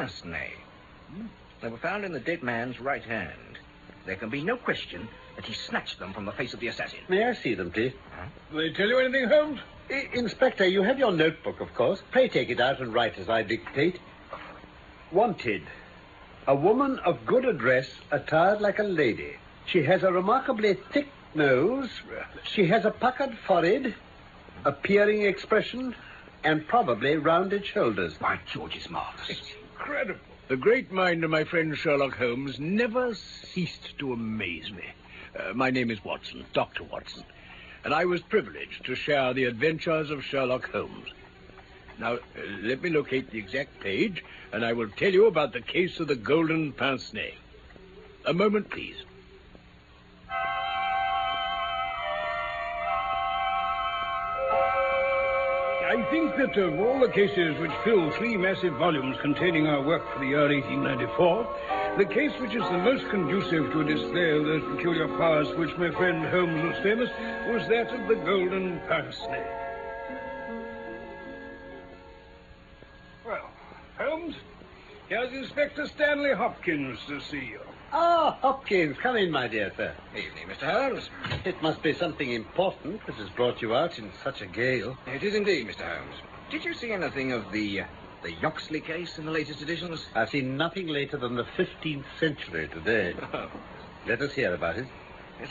pince nez. They were found in the dead man's right hand. There can be no question that he snatched them from the face of the assassin. May I see them, please? They tell you anything, Holmes? I- Inspector, you have your notebook, of course. Pray take it out and write as I dictate. Wanted. A woman of good address, attired like a lady. She has a remarkably thick nose. She has a puckered forehead, a peering expression, and probably rounded shoulders. By George, it's marvelous. Incredible. The great mind of my friend Sherlock Holmes never ceased to amaze me. Uh, my name is Watson, Dr. Watson, and I was privileged to share the adventures of Sherlock Holmes. Now, uh, let me locate the exact page, and I will tell you about the case of the golden pince nez. A moment, please. I think that of all the cases which fill three massive volumes containing our work for the year 1894, the case which is the most conducive to a display of those peculiar powers for which my friend Holmes was famous was that of the golden nez. Well, Holmes, here's Inspector Stanley Hopkins to see you. Ah, Hopkins, come in, my dear sir. Evening, Mr. Holmes. It must be something important that has brought you out in such a gale. It is indeed, Mr. Holmes. Did you see anything of the uh, the Yoxley case in the latest editions? I've seen nothing later than the 15th century today. Let us hear about it.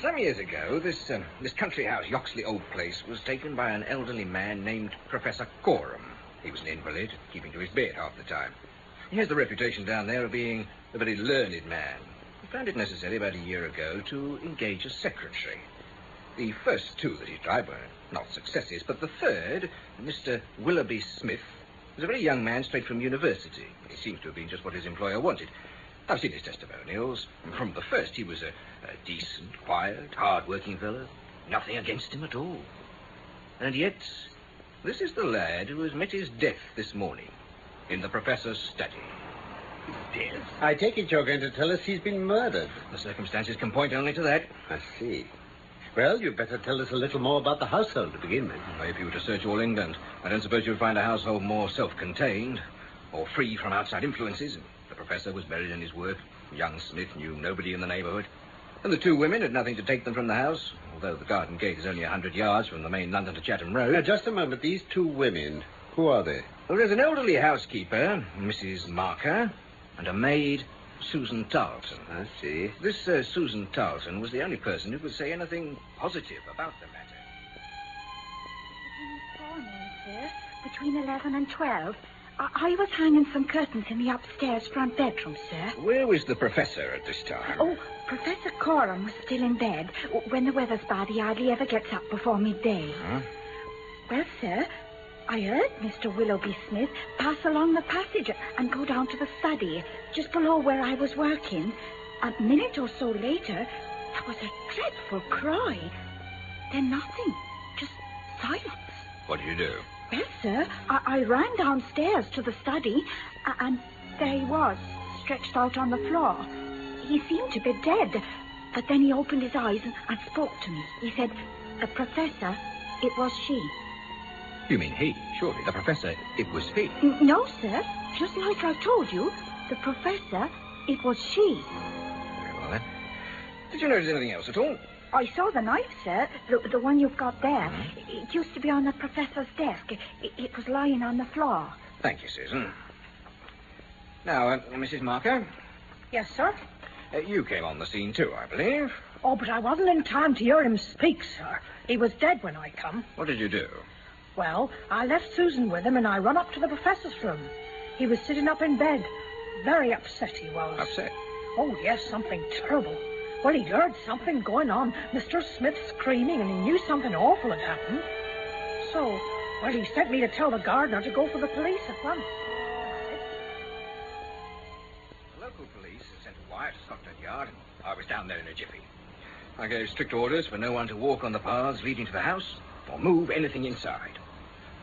Some years ago, this um, this country house, Yoxley Old Place, was taken by an elderly man named Professor Coram. He was an invalid, keeping to his bed half the time. He has the reputation down there of being a very learned man. Found it necessary about a year ago to engage a secretary. The first two that he tried were not successes, but the third, Mr. Willoughby Smith, was a very young man straight from university. He seems to have been just what his employer wanted. I've seen his testimonials. From the first, he was a, a decent, quiet, hard-working fellow. Nothing against him at all. And yet, this is the lad who has met his death this morning in the professor's study. I take it you're going to tell us he's been murdered. The circumstances can point only to that. I see. Well, you'd better tell us a little more about the household to begin with. If you were to search all England, I don't suppose you'd find a household more self-contained or free from outside influences. The professor was buried in his work. Young Smith knew nobody in the neighborhood. And the two women had nothing to take them from the house, although the garden gate is only a hundred yards from the main London to Chatham Road. Now, just a moment. These two women, who are they? Well, there's an elderly housekeeper, Mrs. Marker, and a maid, Susan Tarleton. I see. This uh, Susan Tarleton was the only person who could say anything positive about the matter. Morning, sir. Between 11 and 12. I, I was hanging some curtains in the upstairs front bedroom, sir. Where was the professor at this time? Oh, Professor Coram was still in bed. When the weather's bad, he hardly ever gets up before midday. Huh? Well, sir, I heard Mr. Willoughby Smith pass along the passage and go down to the study, just below where I was working. A minute or so later, there was a dreadful cry. Then nothing, just silence. What did you do? Well, sir, I, I ran downstairs to the study, and there he was, stretched out on the floor. He seemed to be dead, but then he opened his eyes and, and spoke to me. He said, "The professor, it was she." You mean he? Surely, the professor, it was he. N- No, sir, just like I told you, the professor, it was she. Very well, then. Did you notice anything else at all? I saw the knife, sir, the, the one you've got there. Mm-hmm. It used to be on the professor's desk. It, it was lying on the floor. Thank you, Susan. Now, uh, Mrs. Marker, Yes, sir. uh, you came on the scene too, I believe. Oh, but I wasn't in time to hear him speak, sir. He was dead when I come. What did you do? Well, I left Susan with him and I run up to the professor's room. He was sitting up in bed. Very upset he was. Upset. Oh, yes, something terrible. Well, he'd heard something going on. Mr. Smith screaming, and he knew something awful had happened. So, well, he sent me to tell the gardener to go for the police at once. The local police sent a wire to Scotland Yard, and I was down there in a jiffy. I gave strict orders for no one to walk on the paths leading to the house or move anything inside.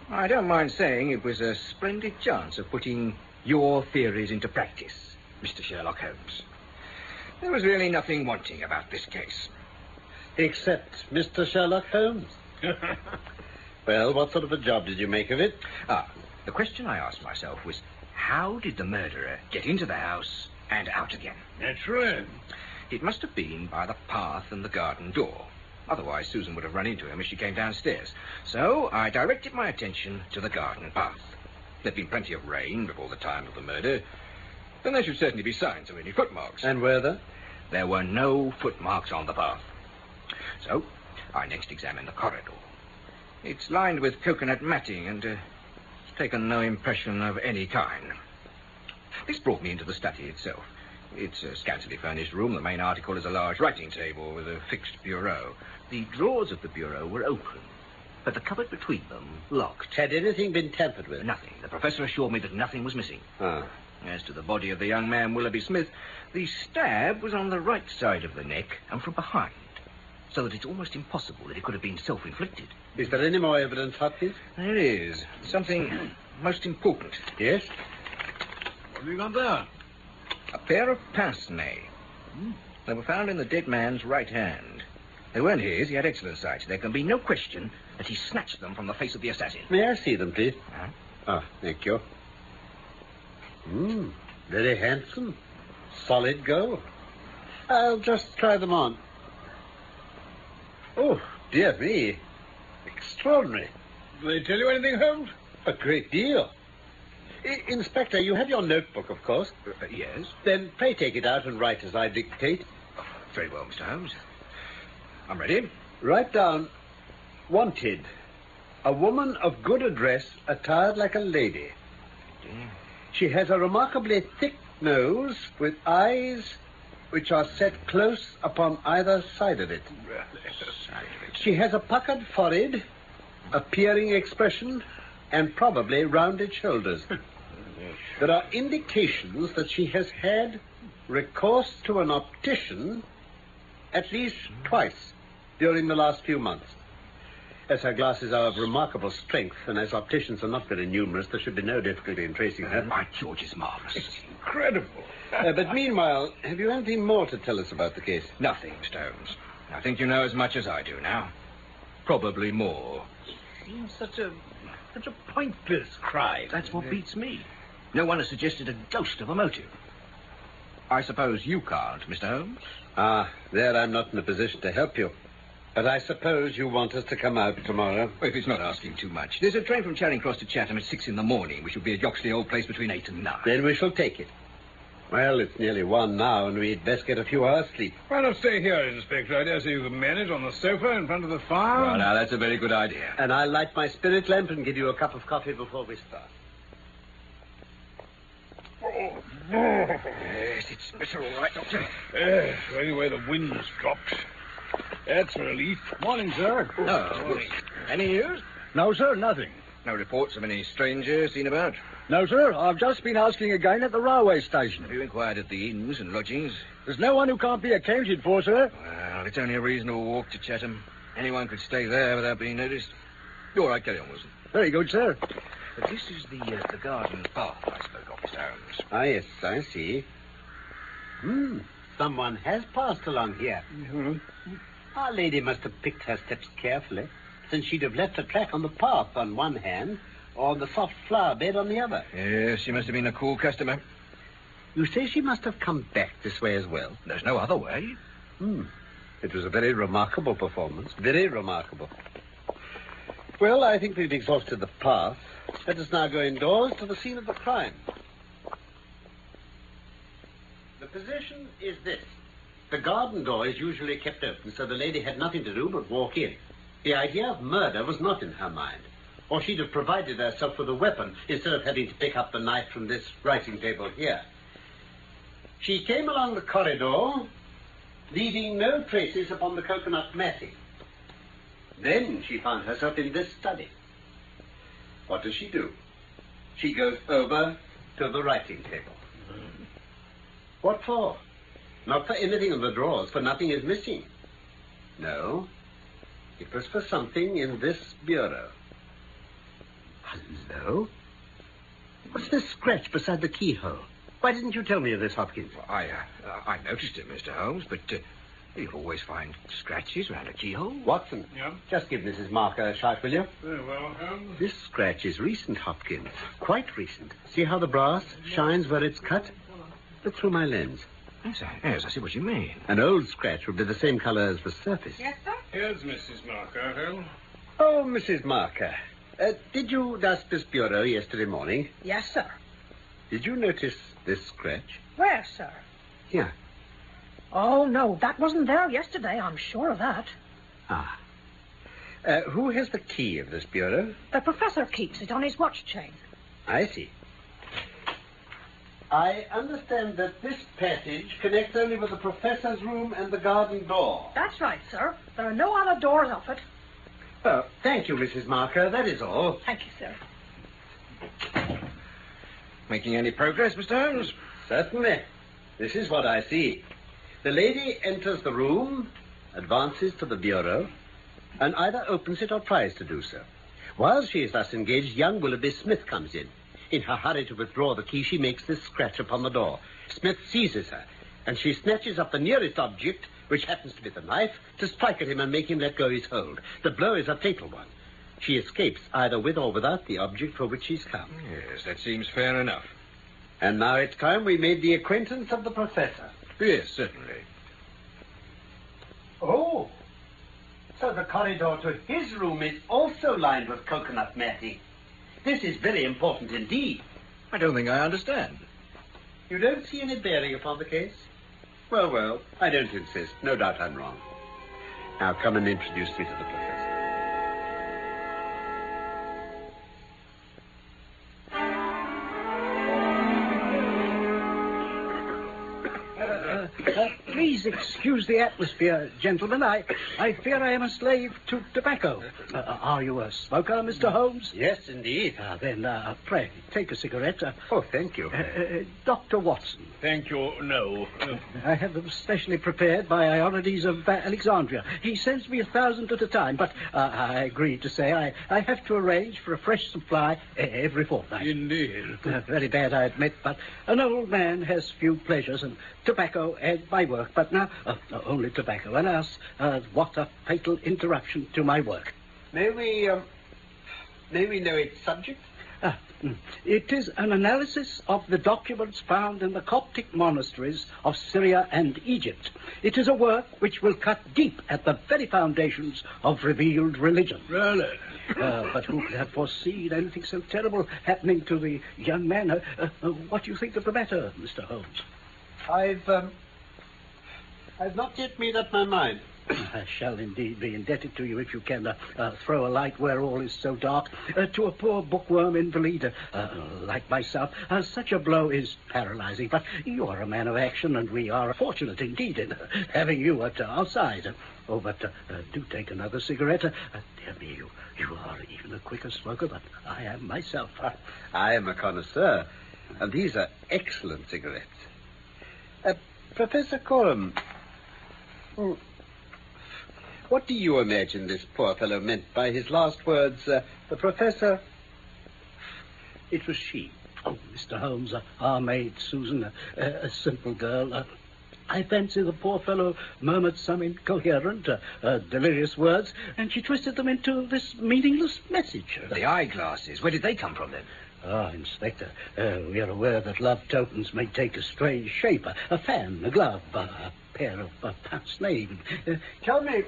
I don't mind saying it was a splendid chance of putting your theories into practice, Mr. Sherlock Holmes. There was really nothing wanting about this case. Except Mr. Sherlock Holmes. well, what sort of a job did you make of it? Ah, the question I asked myself was how did the murderer get into the house and out again? Naturally. It must have been by the path and the garden door. Otherwise, Susan would have run into him as she came downstairs. So I directed my attention to the garden path. There'd been plenty of rain before the time of the murder. Then there should certainly be signs of any footmarks. And were there? There were no footmarks on the path. So I next examined the corridor. It's lined with coconut matting and uh, it's taken no impression of any kind. This brought me into the study itself. It's a scantily furnished room. The main article is a large writing table with a fixed bureau. The drawers of the bureau were open, but the cupboard between them locked. Had anything been tampered with? Nothing. The professor assured me that nothing was missing. Ah. As to the body of the young man, Willoughby Smith, the stab was on the right side of the neck and from behind, so that it's almost impossible that it could have been self-inflicted. Is there any more evidence, Hopkins? There is something most important. Yes? What have you got there? A pair of pince-nez. They were found in the dead man's right hand. They weren't his. He had excellent sight. There can be no question that he snatched them from the face of the assassin. May I see them, please? Huh? Ah, thank you. Hmm, very handsome. Solid gold. I'll just try them on. Oh, dear me. Extraordinary. Do they tell you anything, Holmes? A great deal. Inspector, you have your notebook, of course. Uh, yes. Then pray take it out and write as I dictate. Very well, Mr. Holmes. I'm ready. Write down, wanted, a woman of good address, attired like a lady. She has a remarkably thick nose with eyes which are set close upon either side of it. She has a puckered forehead, a peering expression, and probably rounded shoulders. There are indications that she has had recourse to an optician at least twice during the last few months. As her glasses are of remarkable strength, and as opticians are not very numerous, there should be no difficulty in tracing her. By George, it's marvelous. Incredible. Uh, but meanwhile, have you anything more to tell us about the case? Nothing, Stones. I think you know as much as I do now. Probably more. It seems such a such a pointless crime. That's what beats me. No one has suggested a ghost of a motive. I suppose you can't, Mr. Holmes? Ah, there I'm not in a position to help you. But I suppose you want us to come out tomorrow. Well, if it's not asking too much. There's a train from Charing Cross to Chatham at six in the morning. We shall be at Yoxley Old Place between eight and nine. Then we shall take it. Well, it's nearly one now, and we'd best get a few hours' sleep. Why not stay here, Inspector? I dare say you can manage on the sofa in front of the fire. Well, now, that's a very good idea. And I'll light my spirit lamp and give you a cup of coffee before we start. Yes, it's better all right, Doctor. Yes, anyway, the wind's dropped. That's a relief. Morning, sir. Oh, No. Any news? No, sir, nothing. No reports of any stranger seen about? No, sir, I've just been asking again at the railway station. Have you inquired at the inns and lodgings? There's no one who can't be accounted for, sir. Well, it's only a reasonable walk to Chatham. Anyone could stay there without being noticed. All right, carry on, Wilson. Very good, sir. But this is the uh, the garden path I spoke of, Mr. Holmes. Ah, yes, I see. Hmm, someone has passed along here. Our lady must have picked her steps carefully, since she'd have left a track on the path on one hand, or on the soft flower bed on the other. Yes, she must have been a cool customer. You say she must have come back this way as well? There's no other way. Hmm. It was a very remarkable performance. Very remarkable. Well, I think we've exhausted the path. Let us now go indoors to the scene of the crime. The position is this. The garden door is usually kept open, so the lady had nothing to do but walk in. The idea of murder was not in her mind. Or she'd have provided herself with a weapon instead of having to pick up the knife from this writing table here. She came along the corridor, leaving no traces upon the coconut matting. Then she found herself in this study. What does she do? She goes over to the writing table. What for? Not for anything in the drawers, for nothing is missing. No. It was for something in this bureau. Hello? What's this scratch beside the keyhole? Why didn't you tell me of this, Hopkins? Well, I, uh, I noticed it, Mr. Holmes, but uh, You always find scratches around a keyhole. Watson. Yeah? Just give Mrs. Marker a shot, will you? Very well, Holmes. This scratch is recent, Hopkins. Quite recent. See how the brass shines where it's cut? Look through my lens. Yes, I, yes, I see what you mean. An old scratch would be the same color as the surface. Yes, sir? Here's Mrs. Marker, Holmes. Oh, Mrs. Marker. Uh, did you dust this bureau yesterday morning? Yes, sir. Did you notice this scratch? Where, sir? Here. Oh, no, that wasn't there yesterday. I'm sure of that. Ah. Uh, who has the key of this bureau? The professor keeps it on his watch chain. I see. I understand that this passage connects only with the professor's room and the garden door. That's right, sir. There are no other doors off it. Well, thank you, Mrs. Marker. That is all. Thank you, sir. Making any progress, Mr. Holmes? Certainly. This is what I see. The lady enters the room, advances to the bureau, and either opens it or tries to do so. While she is thus engaged, young Willoughby Smith comes in. In her hurry to withdraw the key, she makes this scratch upon the door. Smith seizes her, and she snatches up the nearest object, which happens to be the knife, to strike at him and make him let go his hold. The blow is a fatal one. She escapes either with or without the object for which she's come. Yes, that seems fair enough. And now it's time we made the acquaintance of the professor. Yes, certainly. Oh. So the corridor to his room is also lined with coconut matting. This is very important indeed. I don't think I understand. You don't see any bearing upon the case? Well, well, I don't insist. No doubt I'm wrong. Now come and introduce me to the professor. Please excuse the atmosphere, gentlemen. I, I fear I am a slave to tobacco. Uh, are you a smoker, Mr. Holmes? Yes, indeed. Ah, then, uh, pray, take a cigarette. Uh, Oh, thank you. uh, uh, Dr. Watson, Thank you. No. Uh, I have them specially prepared by Ionides of uh, Alexandria. He sends me a thousand at a time, but uh, I agreed to say I, I have to arrange for a fresh supply every fortnight. indeed. Uh, very bad, I admit, but an old man has few pleasures, and tobacco and my work. But now, uh, only tobacco. Alas, uh, what a fatal interruption to my work. May we, um, may we know its subject? Ah, mm. it is an analysis of the documents found in the Coptic monasteries of Syria and Egypt. It is a work which will cut deep at the very foundations of revealed religion. Really? Uh, but who could have foreseen anything so terrible happening to the young man? Uh, uh, what do you think of the matter, Mr. Holmes? I've, um, I've not yet made up my mind. I shall indeed be indebted to you if you can uh, uh, throw a light where all is so dark. Uh, to a poor bookworm invalid uh, uh, like myself, uh, such a blow is paralyzing. But you are a man of action, and we are fortunate indeed in uh, having you at our side. Oh, but uh, uh, do take another cigarette. Dear me, you, you are even a quicker smoker than I am myself. I am a connoisseur, and these are excellent cigarettes. Uh, Professor Coram, hmm, what do you imagine this poor fellow meant by his last words? Uh, the professor. It was she. Oh, Mr. Holmes, uh, our maid, Susan, uh, a simple girl. Uh, I fancy the poor fellow murmured some incoherent, uh, uh, delirious words, and she twisted them into this meaningless message. The eyeglasses, where did they come from then? Ah, Inspector, uh, we are aware that love tokens may take a strange shape. A, a fan, a glove, a, a pair of uh, pince nez. Uh, Tell me,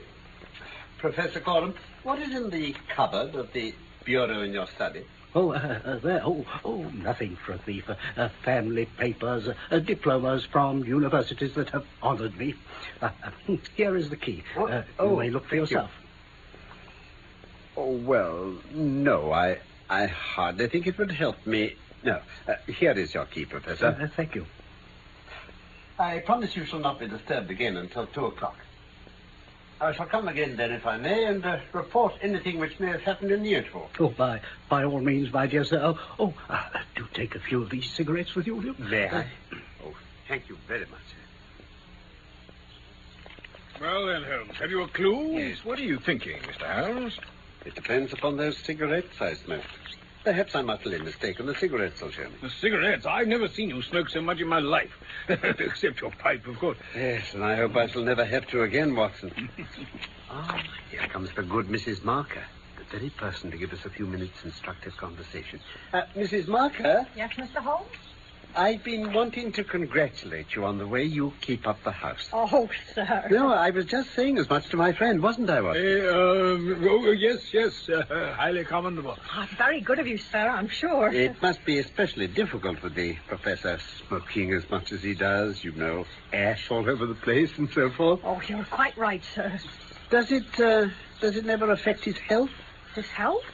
Professor Coram, what is in the cupboard of the bureau in your study? Oh, uh, uh, there. Oh, oh, nothing for a thief. Uh, uh, family papers, uh, uh, diplomas from universities that have honored me. Here is the key. Oh, Uh, oh, you may look for thank you. yourself. Oh, well, no, I, I hardly think it would help me. No, uh, here is your key, Uh, Professor. uh, thank you. I promise you shall not be disturbed again until two o'clock. I shall come again then, if I may, and uh, report anything which may have happened in the interval. Oh, by by all means, my dear sir. Oh, oh uh, do take a few of these cigarettes with you, will you? May Uh, I? Oh, thank you very much. Sir. Well then, Holmes, have you a clue? Yes, what are you thinking, Mr. Holmes? It depends upon those cigarettes I smoked. Perhaps I'm utterly mistaken. The cigarettes will show me. The cigarettes. I've never seen you smoke so much in my life. Except your pipe, of course. Yes, and I hope I shall never have to again, Watson. Ah, here comes the good Mrs. Marker. The very person to give us a few minutes' instructive conversation. Uh, Mrs. Marker, Yes, Mr. Holmes? I've been wanting to congratulate you on the way you keep up the house. Oh, sir. No, I was just saying as much to my friend, wasn't I, Watson? Eh, um, oh, yes, yes. Uh, highly commendable. Oh, very good of you, sir, I'm sure. It must be especially difficult with the professor smoking as much as he does, you know, ash all over the place and so forth. Oh, you're quite right, sir. Does it, uh, does it never affect his health? His health?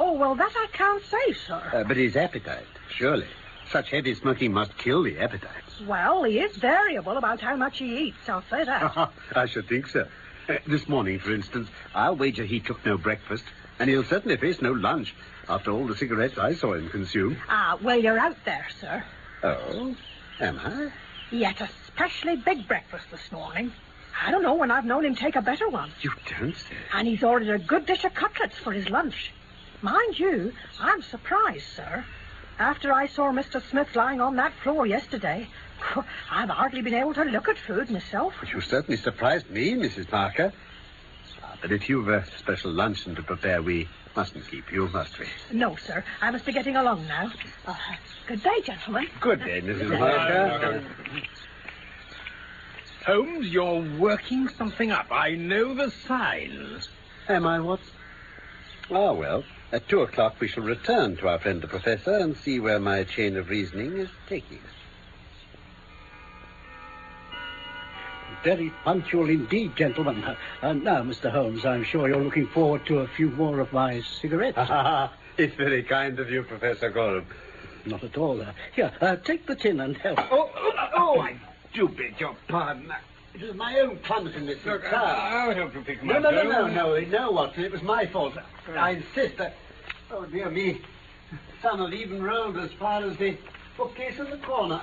Oh, well, that I can't say, sir. Uh, but his appetite, surely. Such heavy smoking must kill the appetite. Well, he is variable about how much he eats, I'll say that. I should think so. Uh, this morning, for instance, I'll wager he took no breakfast, and he'll certainly face no lunch after all the cigarettes I saw him consume. ah, well, you're out there, sir. Oh, am I? He ate a specially big breakfast this morning. I don't know when I've known him take a better one. You don't say. And he's ordered a good dish of cutlets for his lunch. Mind you, I'm surprised, sir. After I saw Mr. Smith lying on that floor yesterday, I've hardly been able to look at food myself. But you certainly surprised me, Mrs. Marker. But if you've a special luncheon to prepare, we mustn't keep you, must we? No, sir. I must be getting along now. Uh, good day, gentlemen. Good day, Mrs. Marker. Holmes, you're working something up. I know the signs. Am I, Watson? Ah, well, at two o'clock we shall return to our friend the professor and see where my chain of reasoning is taking us. Very punctual indeed, gentlemen. Uh, uh, now, Mr. Holmes, I'm sure you're looking forward to a few more of my cigarettes. it's very kind of you, Professor Coram. Not at all. Uh, here, uh, take the tin and help. Oh, oh, oh, I do beg your pardon. It was my own clumsiness. Look, Sir. I'll help you pick them No, up. no, no, Holmes. no, no, no, Watson. It was my fault. I insist that. Oh, dear me. Some have even rolled as far as the bookcase in the corner.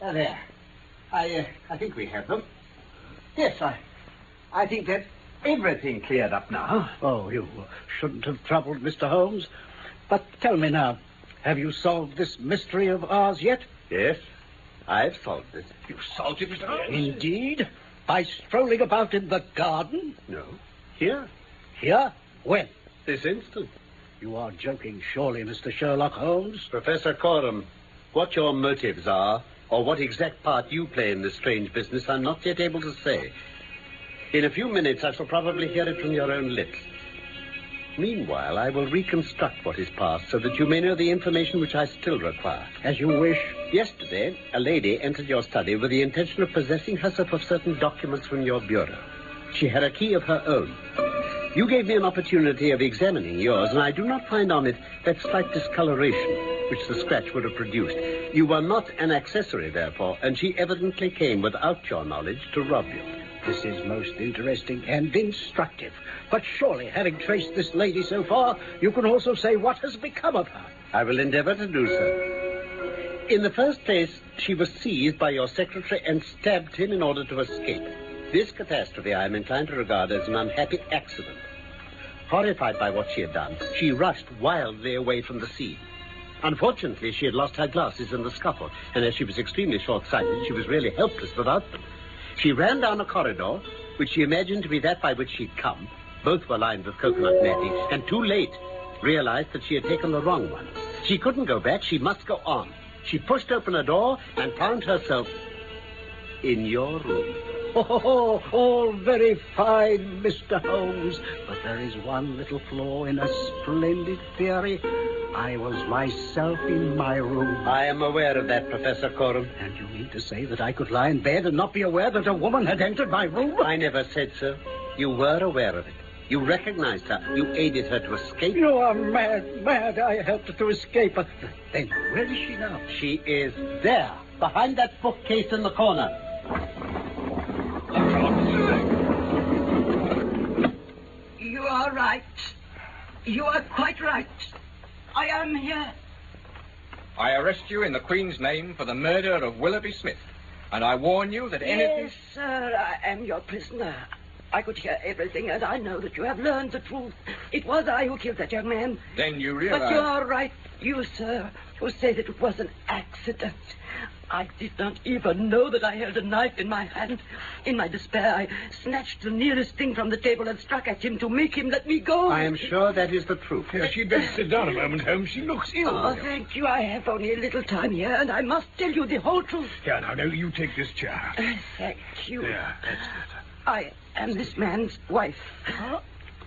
Ah, there. I, uh, I think we have them. Yes, I, I think that everything cleared up now. Oh, you shouldn't have troubled, Mr. Holmes. But tell me now, have you solved this mystery of ours yet? Yes, I've solved it. You solved it, Mr. Holmes? Indeed. By strolling about in the garden? No, here, Here? When? this instant. You are joking, surely, Mr. Sherlock Holmes. Professor Coram, what your motives are, or what exact part you play in this strange business, I'm not yet able to say. In a few minutes, I shall probably hear it from your own lips. Meanwhile, I will reconstruct what is past so that you may know the information which I still require. As you wish. Yesterday, a lady entered your study with the intention of possessing herself of certain documents from your bureau. She had a key of her own. You gave me an opportunity of examining yours, and I do not find on it that slight discoloration which the scratch would have produced. You were not an accessory, therefore, and she evidently came without your knowledge to rob you. This is most interesting and instructive. But surely, having traced this lady so far, you can also say what has become of her. I will endeavor to do so. In the first place, she was seized by your secretary and stabbed him in order to escape. This catastrophe I am inclined to regard as an unhappy accident. Horrified by what she had done, she rushed wildly away from the scene. Unfortunately, she had lost her glasses in the scuffle, and as she was extremely short-sighted, she was really helpless without them. She ran down a corridor, which she imagined to be that by which she'd come. Both were lined with coconut matting, and too late realized that she had taken the wrong one. She couldn't go back, she must go on. She pushed open a door and found herself in your room. Oh, all very fine, Mr. Holmes. But there is one little flaw in a splendid theory. I was myself in my room. I am aware of that, Professor Coram. And you mean to say that I could lie in bed and not be aware that a woman had entered my room? I never said so. You were aware of it. You recognized her. You aided her to escape. You are mad, mad. I helped her to escape. But then, where is she now? She is there, behind that bookcase in the corner. Right. You are quite right. I am here. I arrest you in the Queen's name for the murder of Willoughby Smith. And I warn you that anything. Yes, sir, I am your prisoner. I could hear everything, and I know that you have learned the truth. It was I who killed that young man. Then you realize. But you are right, you, sir, who say that it was an accident. I did not even know that I held a knife in my hand. In my despair, I snatched the nearest thing from the table and struck at him to make him let me go. I am sure that is the truth. Here, she'd better sit down a moment, Holmes. She looks ill. Oh, thank you. I have only a little time here, and I must tell you the whole truth. Here, now, now, you take this chair. Uh, thank you. There, that's better. I am this man's wife.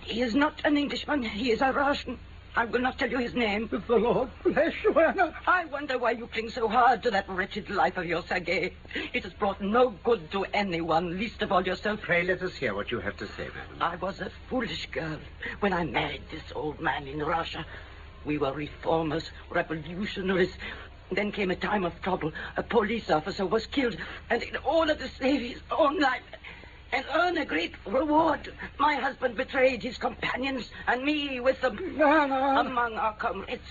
He is not an Englishman. He is a Russian. I will not tell you his name. The Lord bless you, Anna. I wonder why you cling so hard to that wretched life of yours, Sergei. It has brought no good to anyone, least of all yourself. Pray let us hear what you have to say, madam. I was a foolish girl when I married this old man in Russia. We were reformers, revolutionaries. Then came a time of trouble. A police officer was killed, and in order to save his own life and earn a great reward, my husband betrayed his companions and me with them. Among our comrades,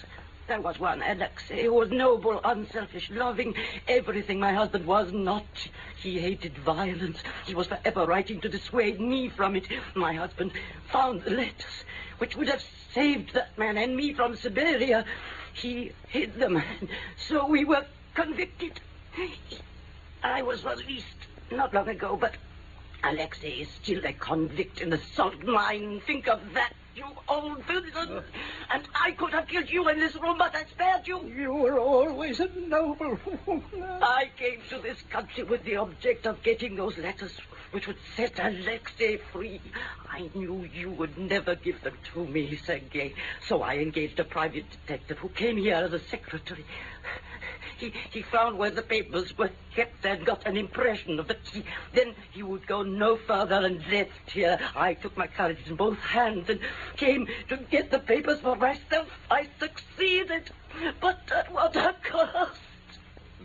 there was one, Alexei, who was noble, unselfish, loving, everything my husband was not. He hated violence. He was forever writing to dissuade me from it. My husband found the letters which would have saved that man and me from Siberia. He hid them, so we were convicted. I was released not long ago, but Alexei is still a convict in the salt mine. Think of that, you old villain. And I could have killed you in this room, but I spared you. You were always a noble woman. I came to this country with the object of getting those letters which would set Alexei free. I knew you would never give them to me, Sergei. So I engaged a private detective who came here as a secretary. He, he found where the papers were kept and got an impression of the key. Then he would go no further and left here. I took my courage in both hands and came to get the papers for myself. I succeeded, but at what a cost.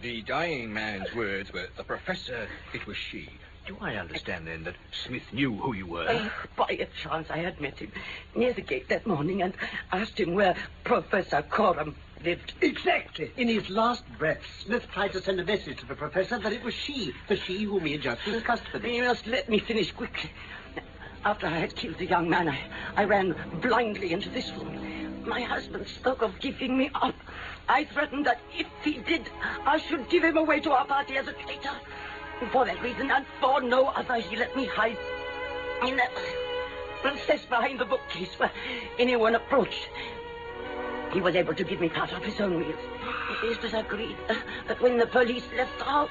The dying man's words were, the professor, it was she. Do I understand, then, that Smith knew who you were? Uh, by a chance, I had met him near the gate that morning and asked him where Professor Coram lived. Exactly. In his last breath, Smith tried to send a message to the professor, but it was she, the she whom he had just discussed with him. You must let me finish quickly. After I had killed the young man, I, I ran blindly into this room. My husband spoke of giving me up. I threatened that if he did, I should give him away to our party as a traitor. For that reason and for no other, he let me hide in that recess behind the bookcase where anyone approached. He was able to give me part of his own meals. It was agreed uh, that when the police left the house,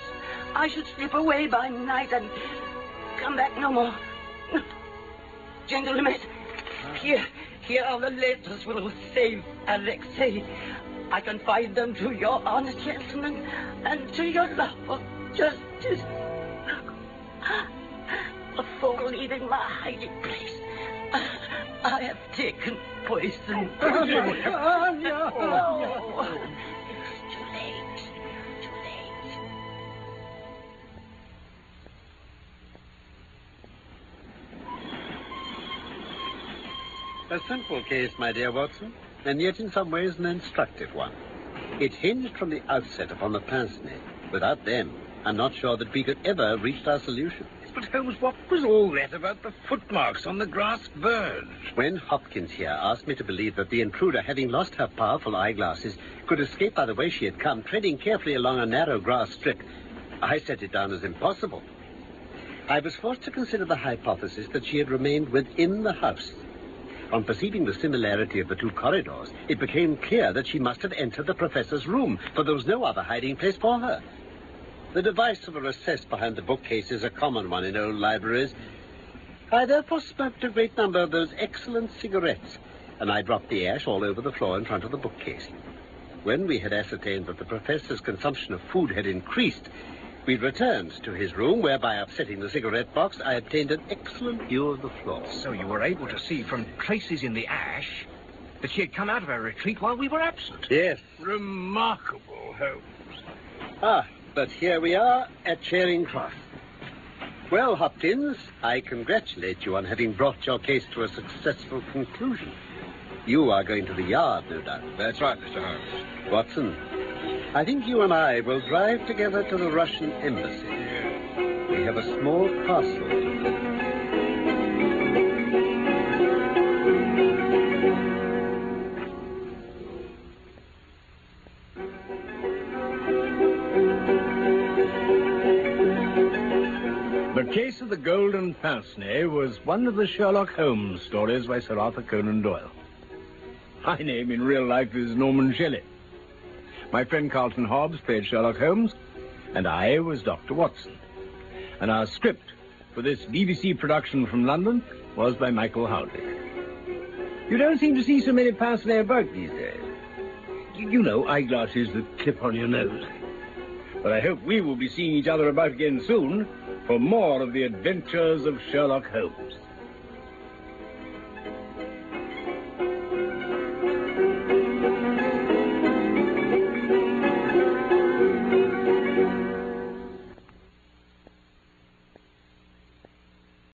I should slip away by night and come back no more. Gentlemen, here, here are the letters which will save Alexei. I confide them to your honest gentlemen and to your love of justice. Before leaving my hiding place, I have taken poison. Oh, oh No. It's too late. Too late. A simple case, my dear Watson, and yet in some ways an instructive one. It hinged from the outset upon the pince nez. Without them, I'm not sure that we could ever have reached our solution. But, Holmes, what was all that about the footmarks on the grass verge? When Hopkins here asked me to believe that the intruder, having lost her powerful eyeglasses, could escape by the way she had come, treading carefully along a narrow grass strip, I set it down as impossible. I was forced to consider the hypothesis that she had remained within the house. On perceiving the similarity of the two corridors, it became clear that she must have entered the professor's room, for there was no other hiding place for her. The device of a recess behind the bookcase is a common one in old libraries. I therefore smoked a great number of those excellent cigarettes, and I dropped the ash all over the floor in front of the bookcase. When we had ascertained that the professor's consumption of food had increased, we returned to his room, where by upsetting the cigarette box, I obtained an excellent view of the floor. So you were able to see from traces in the ash that she had come out of her retreat while we were absent. Yes. Remarkable, Holmes. Ah, but here we are at Charing Cross. Well, Hopkins, I congratulate you on having brought your case to a successful conclusion. You are going to the yard, no doubt. That's right, Mr. Holmes. Watson, I think you and I will drive together to the Russian embassy. We have a small parcel The Case of the Golden Nez was one of the Sherlock Holmes stories by Sir Arthur Conan Doyle. My name in real life is Norman Shelley. My friend Carlton Hobbs played Sherlock Holmes, and I was Dr. Watson. And our script for this BBC production from London was by Michael Howley. You don't seem to see so many nez about these days. You know, eyeglasses that clip on your nose. But I hope we will be seeing each other about again soon for more of the adventures of Sherlock Holmes.